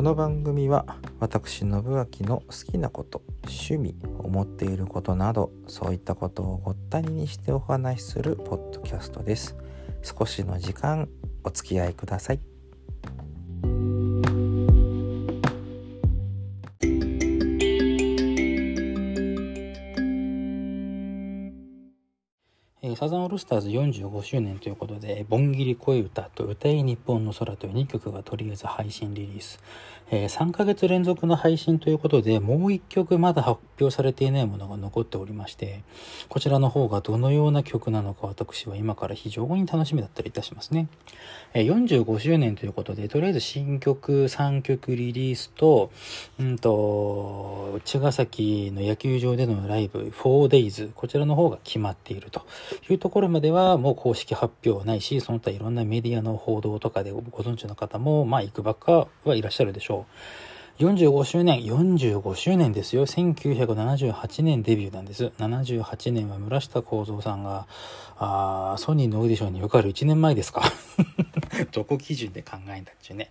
この番組は私信明の好きなこと趣味思っていることなどそういったことをごったににしてお話しするポッドキャストです。少しの時間お付き合いください。サザンオールスターズ45周年ということで、ボンギリ恋歌と歌い日本の空という2曲がとりあえず配信リリース。えー、3ヶ月連続の配信ということで、もう1曲まだ発表されていないものが残っておりまして、こちらの方がどのような曲なのか私は今から非常に楽しみだったりいたしますね。えー、45周年ということで、とりあえず新曲3曲リリースと、うんと、茅ヶ崎の野球場でのライブ 4days、こちらの方が決まっているというところまではもう公式発表はないし、その他いろんなメディアの報道とかでご存知の方も、まあ行くばっかはいらっしゃるでしょう。45周年、45周年ですよ。1978年デビューなんです。78年は村下孝蔵さんが、あソニーのオーディションに受かる1年前ですか。どこ基準で考えんだっちゅうね。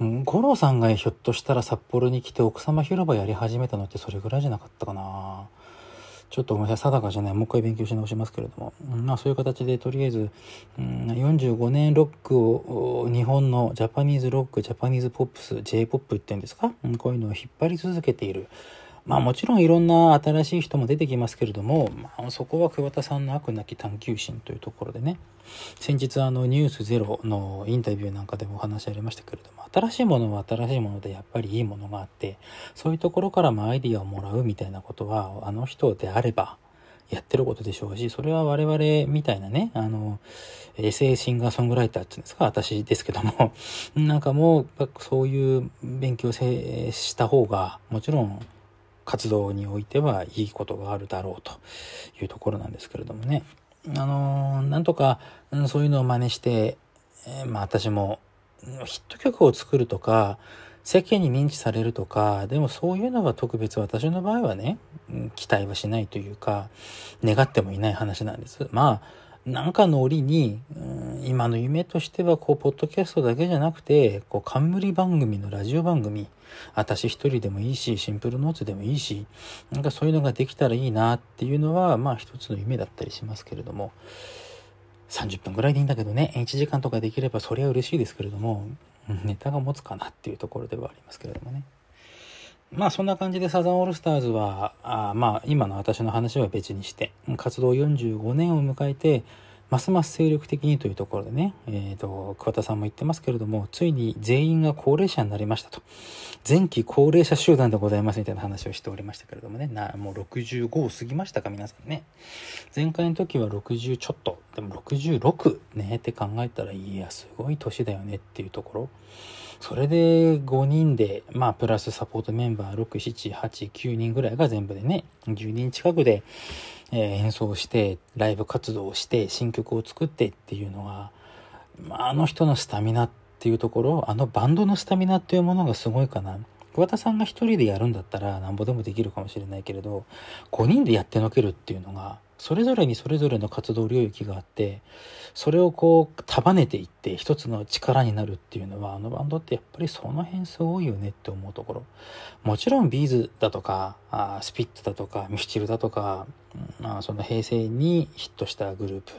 うん、五郎さんがひょっとしたら札幌に来て奥様広場やり始めたのってそれぐらいじゃなかったかな。ちょっとごめんなさい、定かじゃない。もう一回勉強し直しますけれども。まあそういう形でとりあえず、うん、45年ロックを、日本のジャパニーズロック、ジャパニーズポップス、J-POP っていうんですか、うん、こういうのを引っ張り続けている。まあもちろんいろんな新しい人も出てきますけれども、まあ、そこは桑田さんの悪なき探求心というところでね、先日あのニュースゼロのインタビューなんかでもお話ありましたけれども、新しいものは新しいものでやっぱりいいものがあって、そういうところからもアイディアをもらうみたいなことは、あの人であれば、やってることでしょうし、それは我々みたいなね、あの、エセシンガーソングライターっていうんですか、私ですけども、なんかもう、そういう勉強した方が、もちろん活動においてはいいことがあるだろうというところなんですけれどもね。あのー、なんとか、そういうのを真似して、えー、まあ私もヒット曲を作るとか、世間に認知されるとか、でもそういうのは特別私の場合はね、期待はしないというか、願ってもいない話なんです。まあ、なんかの折に、今の夢としては、こう、ポッドキャストだけじゃなくて、こう、冠番組のラジオ番組、私一人でもいいし、シンプルノーツでもいいし、なんかそういうのができたらいいなっていうのは、まあ一つの夢だったりしますけれども、30分ぐらいでいいんだけどね、1時間とかできればそりゃ嬉しいですけれども、ネタが持つかなっていうところではありますけれどもね。まあそんな感じでサザンオールスターズは、あまあ今の私の話は別にして、活動45年を迎えて、ますます精力的にというところでね、えっ、ー、と、桑田さんも言ってますけれども、ついに全員が高齢者になりましたと。前期高齢者集団でございますみたいな話をしておりましたけれどもね、なもう65を過ぎましたか、皆さんね。前回の時は60ちょっと、でも66ねって考えたら、いや、すごい年だよねっていうところ。それで5人で、まあ、プラスサポートメンバー6、7、8、9人ぐらいが全部でね、10人近くで、えー、演奏して、ライブ活動をして、新曲を作ってっていうのは、まあ、あの人のスタミナっていうところ、あのバンドのスタミナっていうものがすごいかな。桑田さんが一人でやるんだったらなんぼでもできるかもしれないけれど、5人でやってのけるっていうのが、それぞれにそれぞれの活動領域があって、それをこう束ねていって一つの力になるっていうのはあのバンドってやっぱりその辺すごいよねって思うところ。もちろんビーズだとかあスピッツだとかミスチルだとか、まあ、その平成にヒットしたグループ。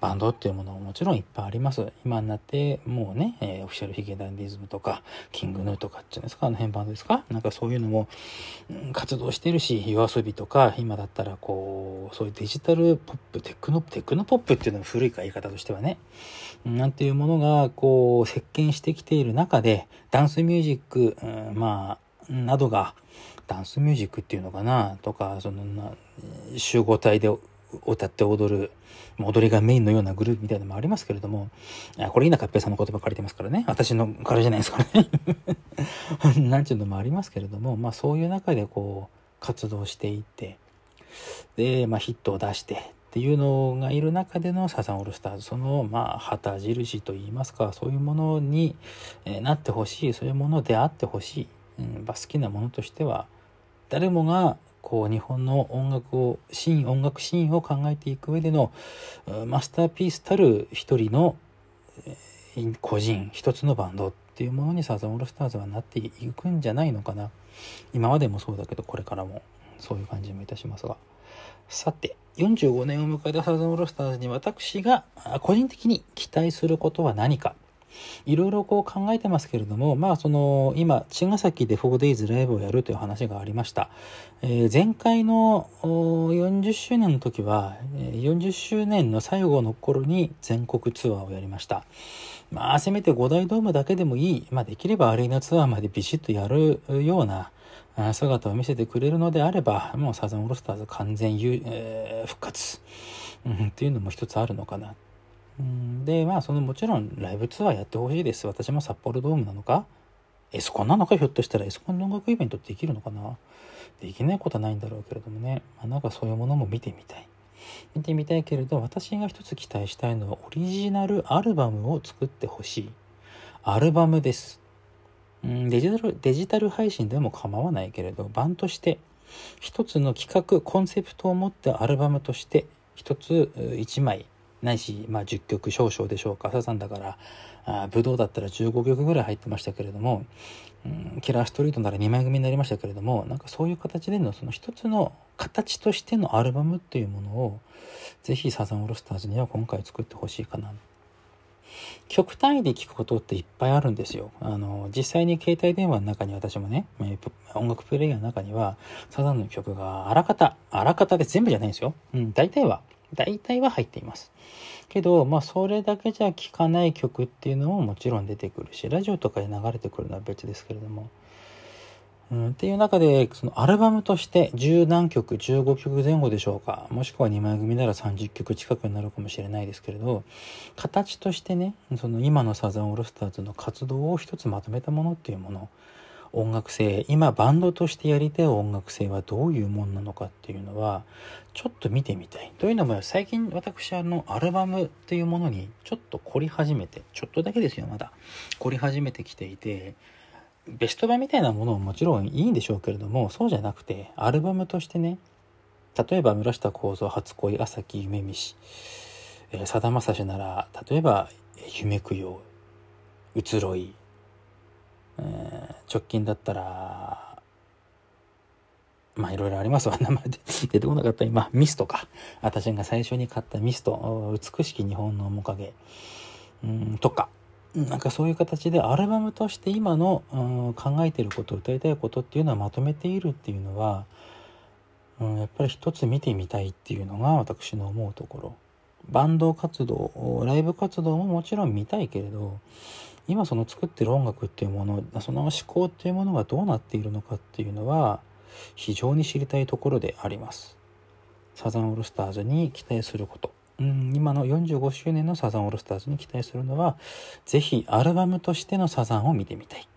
バンドっていうものももちろんいっぱいあります。今になってもうね、えー、オフィシャルヒゲダンディズムとかキングヌーとかっていうんですかあの辺バンドですか？なんかそういうのも、うん、活動してるし夜遊びとか今だったらこうそういうデジタルポップテクノテクノポップっていうのも古いか言い方としてはね、なんていうものが、こう、席巻してきている中で、ダンスミュージック、うん、まあ、などが、ダンスミュージックっていうのかな、とか、そのな、集合体で歌って踊る、踊りがメインのようなグループみたいなのもありますけれども、これ稲かっぺさんの言葉借りてますからね。私のからじゃないですからね。なんていうのもありますけれども、まあそういう中でこう、活動していって、で、まあヒットを出して、っていうのがいる中でのサザンオールスターズ。そのまあ旗印といいますかそういうものになってほしい。そういうものであってほしい、うん、好きなものとしては誰もがこう日本の音楽をシーン音楽シーンを考えていく上でのマスターピースたる一人の個人一つのバンドっていうものにサザンオールスターズはなっていくんじゃないのかな。今までもそうだけどこれからも。そういう感じもいたしますがさて45年を迎えたサザンオールスターズに私が個人的に期待することは何かいろいろこう考えてますけれども、まあその、今、茅ヶ崎で 4days ライブをやるという話がありました。えー、前回の40周年の時は、40周年の最後の頃に全国ツアーをやりました。まあ、せめて5大ドームだけでもいい。まあ、できればアリーナツアーまでビシッとやるような、姿を見せてくれるのであれば、もうサザンオールスターズ完全、えー、復活、うん、っていうのも一つあるのかな。うん、で、まあ、そのもちろんライブツアーやってほしいです。私も札幌ドームなのか、エスコンなのかひょっとしたらエスコンの音楽イベントできるのかなできないことはないんだろうけれどもね、まあ、なんかそういうものも見てみたい。見てみたいけれど、私が一つ期待したいのはオリジナルアルバムを作ってほしい。アルバムです。デジタル、デジタル配信でも構わないけれど、版として一つの企画、コンセプトを持ってアルバムとして一つ一枚ないし、まあ、10曲少々でしょうか。サザンだから、あブドウだったら15曲ぐらい入ってましたけれども、うん、キラーストリートなら2枚組になりましたけれども、なんかそういう形でのその一つの形としてのアルバムっていうものを、ぜひサザンオールスターズには今回作ってほしいかな極単位で聞くことっていっぱいあるんですよ。あの、実際に携帯電話の中に私もね、音楽プレイヤーの中には、サザンの曲があらかた、あらかたで全部じゃないんですよ。うん、大体は、大体は入っています。けど、まあ、それだけじゃ聴かない曲っていうのももちろん出てくるし、ラジオとかで流れてくるのは別ですけれども、うん、っていう中で、そのアルバムとして10何曲、15曲前後でしょうか。もしくは2枚組なら30曲近くになるかもしれないですけれど、形としてね、その今のサザンオールスターズの活動を一つまとめたものっていうもの、音楽性、今バンドとしてやりたい音楽性はどういうもんなのかっていうのは、ちょっと見てみたい。というのも、最近私あの、アルバムっていうものにちょっと凝り始めて、ちょっとだけですよ、まだ。凝り始めてきていて、ベスト版みたいなものももちろんいいんでしょうけれども、そうじゃなくて、アルバムとしてね、例えば村下幸三初恋、朝木夢見し、さだまさしなら、例えば、夢供養、移ろい、えー、直近だったら、まあいろいろありますわ。名前で出てこなかった今、ミストか。私が最初に買ったミスト、美しき日本の面影、うん、とか、なんかそういう形でアルバムとして今の、うん、考えてること歌いたいことっていうのはまとめているっていうのは、うん、やっぱり一つ見てみたいっていうのが私の思うところ。バンド活動ライブ活動ももちろん見たいけれど今その作ってる音楽っていうものその思考っていうものがどうなっているのかっていうのは非常に知りたいところであります。サザンオールスターズに期待すること。うん、今の45周年のサザンオールスターズに期待するのは、ぜひアルバムとしてのサザンを見てみたい。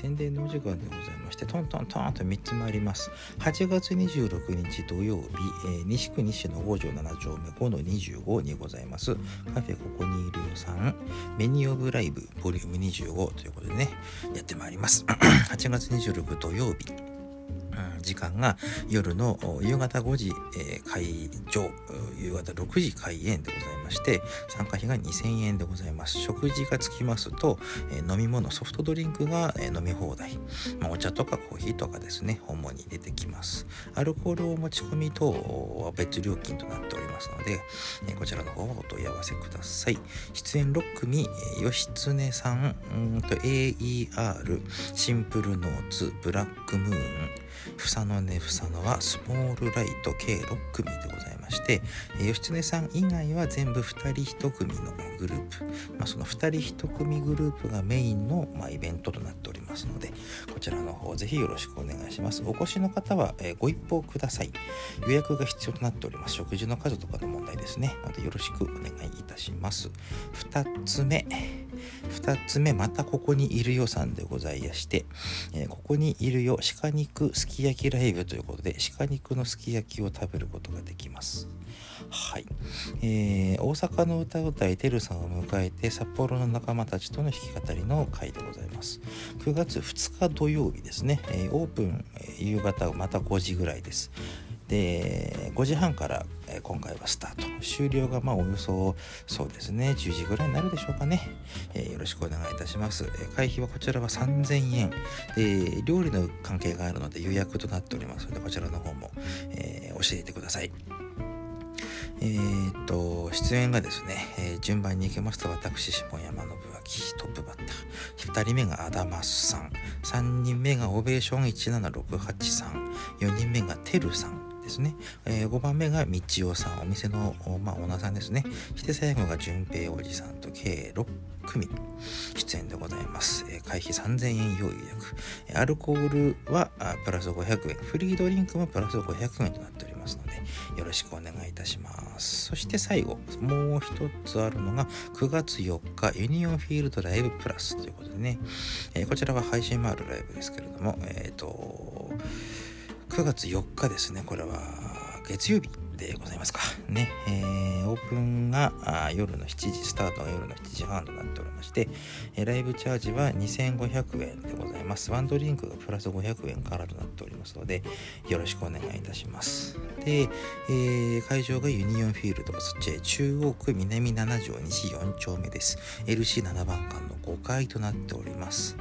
宣伝のお時間でございまして、トントントンと3つもあります。8月26日土曜日、えー、西区西の5条7丁目5の25にございます。カフェここにいるよさん、メニューオブライブボリューム25ということでね、やってまいります。8月26土曜日。時間が夜の夕方5時、えー、会場、夕方6時開演でございまして、参加費が2000円でございます。食事がつきますと、えー、飲み物、ソフトドリンクが、えー、飲み放題。まあ、お茶とかコーヒーとかですね、主に出てきます。アルコールを持ち込み等は別料金となっておりますので、えこちらの方はお問い合わせください。出演6組、え義経さん、んと AER、シンプルノーツ、ブラックムーン、ふさのねふさのはスモールライト計6組でございまして、義経さん以外は全部2人1組のグループ、まあ、その2人1組グループがメインの、まあ、イベントとなっておりますのでこちらの方ぜひよろしくお願いします。お越しの方は、えご一報ください。予約が必要となっております。食事の数とかの問題ですね。のでよろしくお願いいたします。2つ目。2つ目またここにいるよさんでございまして、えー、ここにいるよ鹿肉すき焼きライブということで鹿肉のすき焼きを食べることができます。はい、えー、大阪の歌うたいてるさんを迎えて札幌の仲間たちとの弾き語りの会でございます。9月2日土曜日ですね、えー、オープン、えー、夕方また5時ぐらいです。で5時半から、今回はスタート終了がまあおよそそうですね10時ぐらいになるでしょうかね、えー、よろしくお願いいたします、え会費はこちらは3000円で料理の関係があるので予約となっておりますのでこちらの方も、えー、教えてくださいえー、っと、出演がですね、えー、順番に行きますと、私、下山信明、トップバッター。2人目がアダマスさん。3人目がオベーション1768さん。4人目がテルさん。ですね、えー、5番目が道夫さんお店の、まあ、オーナーさんですね。そして最後が淳平おじさんと計6組出演でございます、えー、会費3000円用意約。アルコールはプラス500円。フリードリンクもプラス500円となっておりますのでよろしくお願いいたします。そして最後もう一つあるのが9月4日ユニオンフィールドライブプラスということでね、えー、こちらは配信もあるライブですけれどもえっ、ー、と9月4日ですね。これは月曜日でございますか。ね、えー、オープンが夜の7時スタートが夜の7時半となっておりまして、えー、ライブチャージは2500円でございます。ワンドリンクがプラス500円からとなっておりますのでよろしくお願いいたします。で、えー、会場がユニオンフィールドそっち中央区南7条西4丁目です。LC7 番館の5階となっております。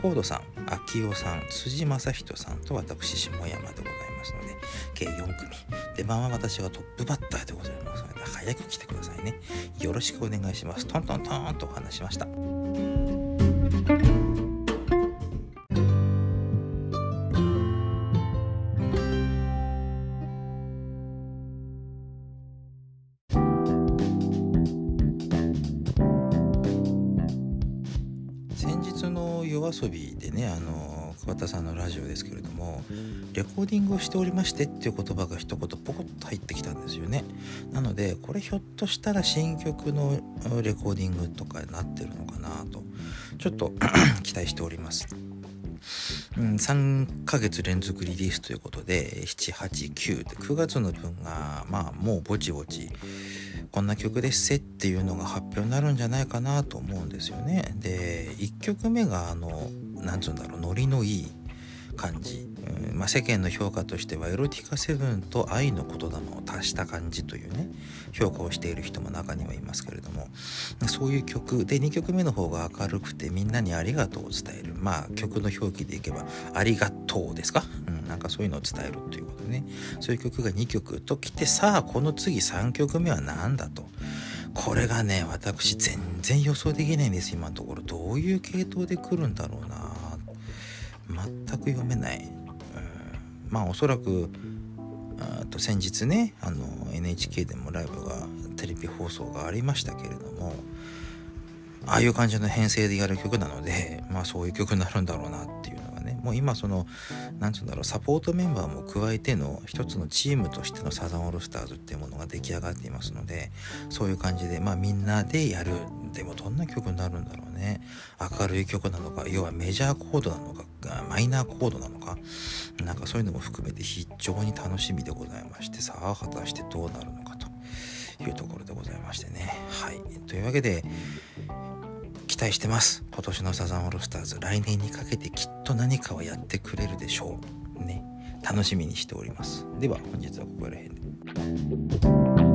コードさん秋代さん辻正人さんと私下山でございますので計4組。出番は私がトップバッターでございますので早く来てくださいね。よろしくお願いします。トントントンとお話しました。先日の夜遊びねあの桑田さんのラジオですけれどもレコーディングをしておりましてっていう言葉が一言ポコッと入ってきたんですよねなのでこれひょっとしたら新曲のレコーディングとかになってるのかなとちょっと 期待しておりますうん、3ヶ月連続リリースということで789で9月の分がまあもうぼちぼちこんな曲ですせっていうのが発表になるんじゃないかなと思うんですよね。で1曲目があの何つうんだろうノリのいい感じ、うんまあ、世間の評価としてはエロティカセブンと愛の言霊を足した感じというね評価をしている人も中にはいますけれどもそういう曲。で2曲目の方が明るくてみんなにありがとうを伝える。まあ曲の表記でいけばありがとうですか、うん、なんかそういうのを伝えるということでね。そういう曲が2曲ときてさあこの次3曲目は何だと。これがね私全然予想できないんです。今のところ。どういう系統で来るんだろうな。全く読めない、うん、まあおそらくあと先日ねあの NHK でもライブがテレビ放送がありましたけれどもああいう感じの編成でやる曲なのでまあそういう曲になるんだろうなっていうのがねもう今その何て言うんだろうサポートメンバーも加えての一つのチームとしてのサザンオールスターズっていうものが出来上がっていますのでそういう感じでまあみんなでやるでもどんな曲になるんだろうね。明るい曲なのか要はメジャーコードなのかマイナーコードなのか。なんかそういうのも含めて非常に楽しみでございましてさあ果たしてどうなるのかと。いうところでございましてね。はい。というわけで期待してます。今年のサザンオールスターズ。来年にかけてきっと何かはやってくれるでしょう。ね。楽しみにしております。では本日はここら辺で。